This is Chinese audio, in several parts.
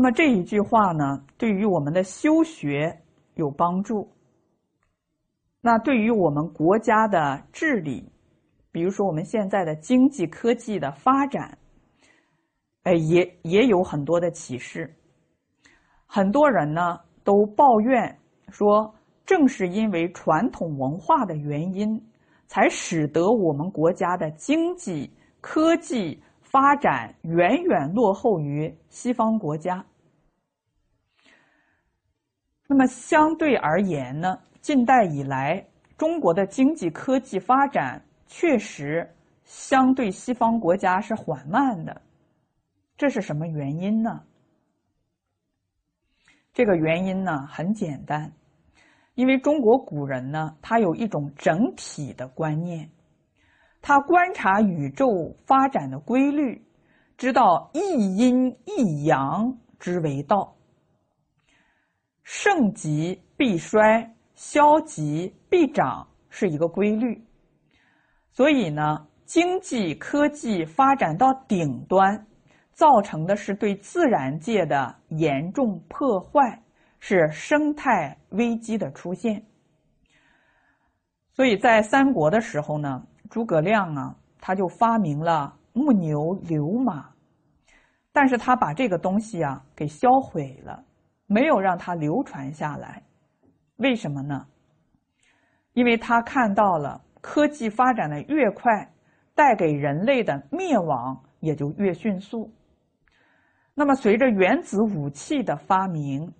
那么这一句话呢，对于我们的修学有帮助。那对于我们国家的治理，比如说我们现在的经济科技的发展，哎，也也有很多的启示。很多人呢都抱怨说，正是因为传统文化的原因，才使得我们国家的经济科技。发展远远落后于西方国家。那么相对而言呢？近代以来，中国的经济科技发展确实相对西方国家是缓慢的。这是什么原因呢？这个原因呢很简单，因为中国古人呢，他有一种整体的观念。他观察宇宙发展的规律，知道一阴一阳之为道，盛极必衰，消极必长，是一个规律。所以呢，经济科技发展到顶端，造成的是对自然界的严重破坏，是生态危机的出现。所以在三国的时候呢。诸葛亮啊，他就发明了木牛流马，但是他把这个东西啊给销毁了，没有让它流传下来。为什么呢？因为他看到了科技发展的越快，带给人类的灭亡也就越迅速。那么，随着原子武器的发明，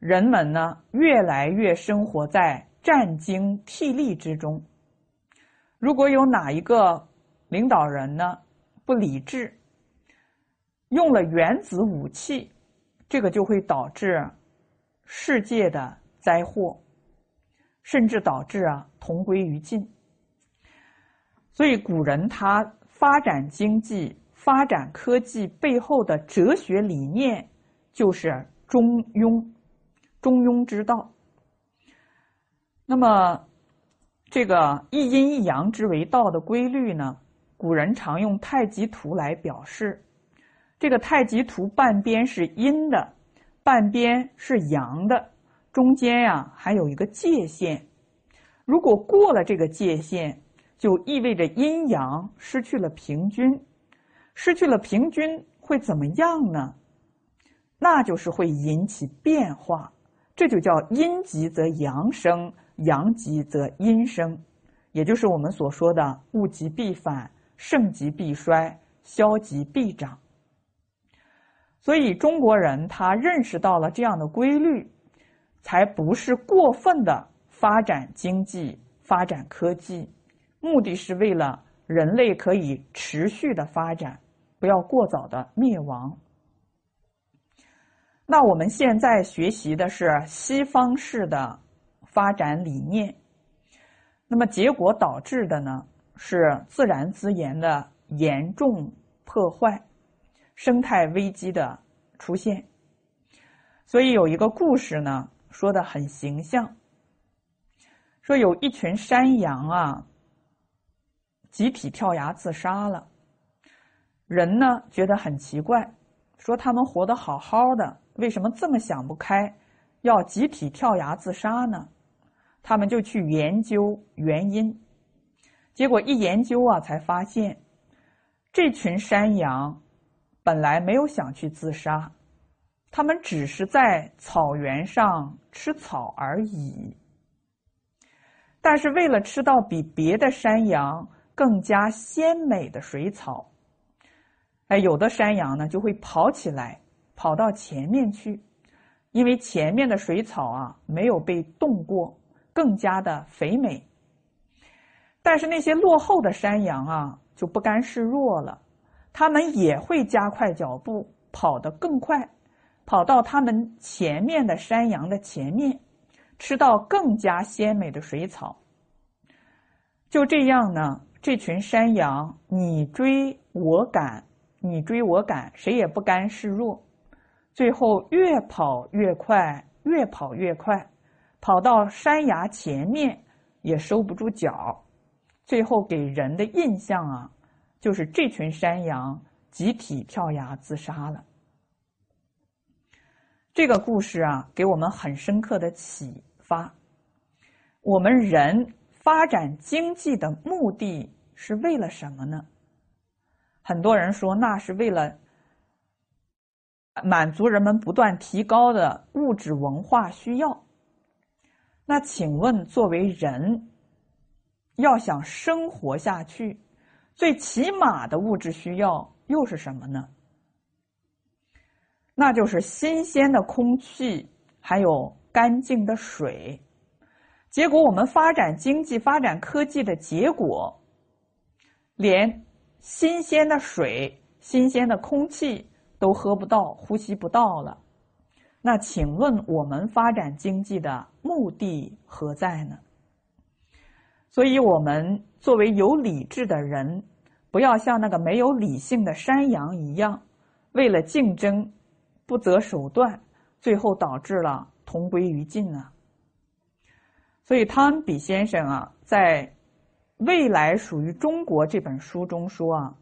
人们呢越来越生活在战经替利之中。如果有哪一个领导人呢不理智，用了原子武器，这个就会导致世界的灾祸，甚至导致啊同归于尽。所以古人他发展经济、发展科技背后的哲学理念就是中庸，中庸之道。那么。这个一阴一阳之为道的规律呢，古人常用太极图来表示。这个太极图半边是阴的，半边是阳的，中间呀还有一个界限。如果过了这个界限，就意味着阴阳失去了平均。失去了平均会怎么样呢？那就是会引起变化，这就叫阴极则阳生。阳极则阴生，也就是我们所说的物极必反，盛极必衰，消极必长。所以中国人他认识到了这样的规律，才不是过分的发展经济、发展科技，目的是为了人类可以持续的发展，不要过早的灭亡。那我们现在学习的是西方式的。发展理念，那么结果导致的呢是自然资源的严重破坏，生态危机的出现。所以有一个故事呢说的很形象，说有一群山羊啊集体跳崖自杀了，人呢觉得很奇怪，说他们活得好好的，为什么这么想不开，要集体跳崖自杀呢？他们就去研究原因，结果一研究啊，才发现这群山羊本来没有想去自杀，他们只是在草原上吃草而已。但是为了吃到比别的山羊更加鲜美的水草，哎，有的山羊呢就会跑起来，跑到前面去，因为前面的水草啊没有被冻过。更加的肥美，但是那些落后的山羊啊就不甘示弱了，他们也会加快脚步，跑得更快，跑到他们前面的山羊的前面，吃到更加鲜美的水草。就这样呢，这群山羊你追我赶，你追我赶，谁也不甘示弱，最后越跑越快，越跑越快。跑到山崖前面也收不住脚，最后给人的印象啊，就是这群山羊集体跳崖自杀了。这个故事啊，给我们很深刻的启发。我们人发展经济的目的是为了什么呢？很多人说，那是为了满足人们不断提高的物质文化需要。那请问，作为人，要想生活下去，最起码的物质需要又是什么呢？那就是新鲜的空气，还有干净的水。结果，我们发展经济、发展科技的结果，连。新鲜的水、新鲜的空气都喝不到、呼吸不到了，那请问我们发展经济的目的何在呢？所以，我们作为有理智的人，不要像那个没有理性的山羊一样，为了竞争不择手段，最后导致了同归于尽啊！所以，汤恩比先生啊，在。未来属于中国这本书中说啊，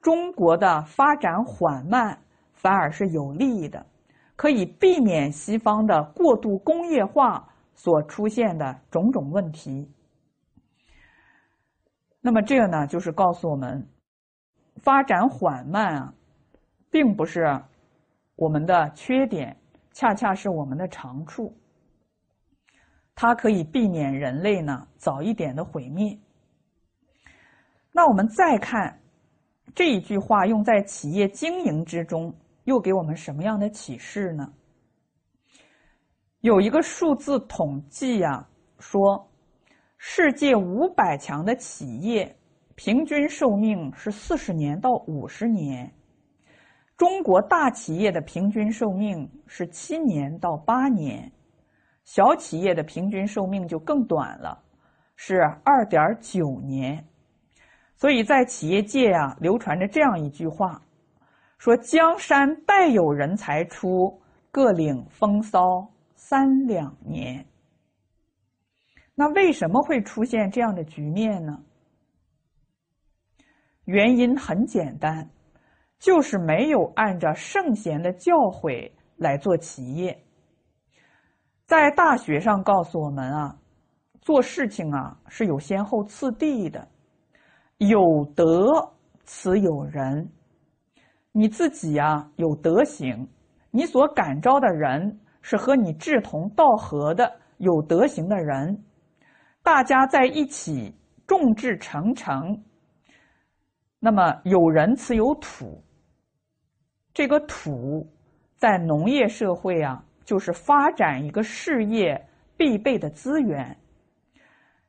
中国的发展缓慢反而是有利的，可以避免西方的过度工业化所出现的种种问题。那么这个呢，就是告诉我们，发展缓慢啊，并不是我们的缺点，恰恰是我们的长处。它可以避免人类呢早一点的毁灭。那我们再看这一句话用在企业经营之中，又给我们什么样的启示呢？有一个数字统计呀，说世界五百强的企业平均寿命是四十年到五十年，中国大企业的平均寿命是七年到八年，小企业的平均寿命就更短了，是二点九年。所以在企业界啊，流传着这样一句话，说“江山代有人才出，各领风骚三两年”。那为什么会出现这样的局面呢？原因很简单，就是没有按照圣贤的教诲来做企业。在大学上告诉我们啊，做事情啊是有先后次第的。有德此有人，你自己呀有德行，你所感召的人是和你志同道合的有德行的人，大家在一起众志成城。那么有人此有土，这个土在农业社会啊，就是发展一个事业必备的资源。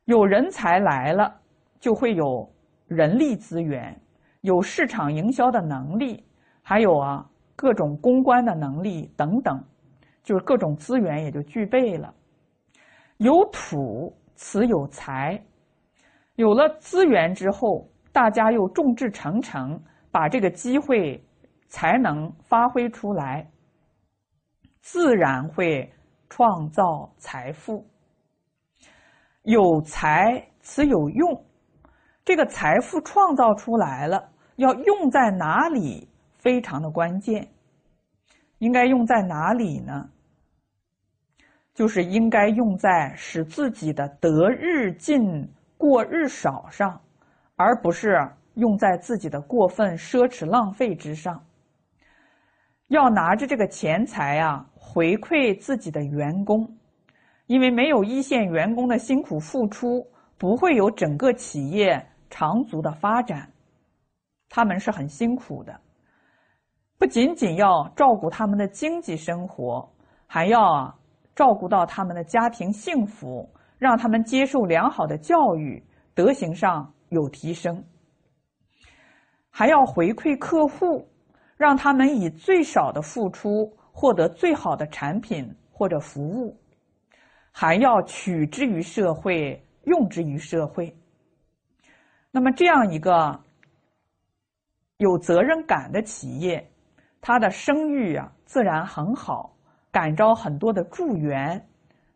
有人才来了，就会有。人力资源有市场营销的能力，还有啊各种公关的能力等等，就是各种资源也就具备了。有土，此有才。有了资源之后，大家又众志成城，把这个机会才能发挥出来，自然会创造财富。有才，此有用。这个财富创造出来了，要用在哪里非常的关键。应该用在哪里呢？就是应该用在使自己的得日进过日少上，而不是用在自己的过分奢侈浪费之上。要拿着这个钱财啊，回馈自己的员工，因为没有一线员工的辛苦付出，不会有整个企业。长足的发展，他们是很辛苦的，不仅仅要照顾他们的经济生活，还要照顾到他们的家庭幸福，让他们接受良好的教育，德行上有提升，还要回馈客户，让他们以最少的付出获得最好的产品或者服务，还要取之于社会，用之于社会。那么，这样一个有责任感的企业，它的声誉啊，自然很好，感召很多的助缘，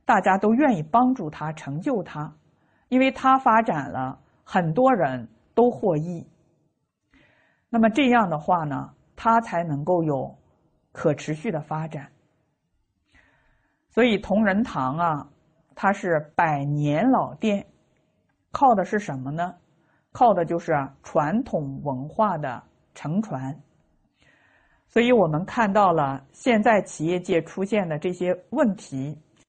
大家都愿意帮助他成就他，因为他发展了，很多人都获益。那么这样的话呢，他才能够有可持续的发展。所以同仁堂啊，它是百年老店，靠的是什么呢？靠的就是传统文化的承传。所以我们看到了现在企业界出现的这些问题，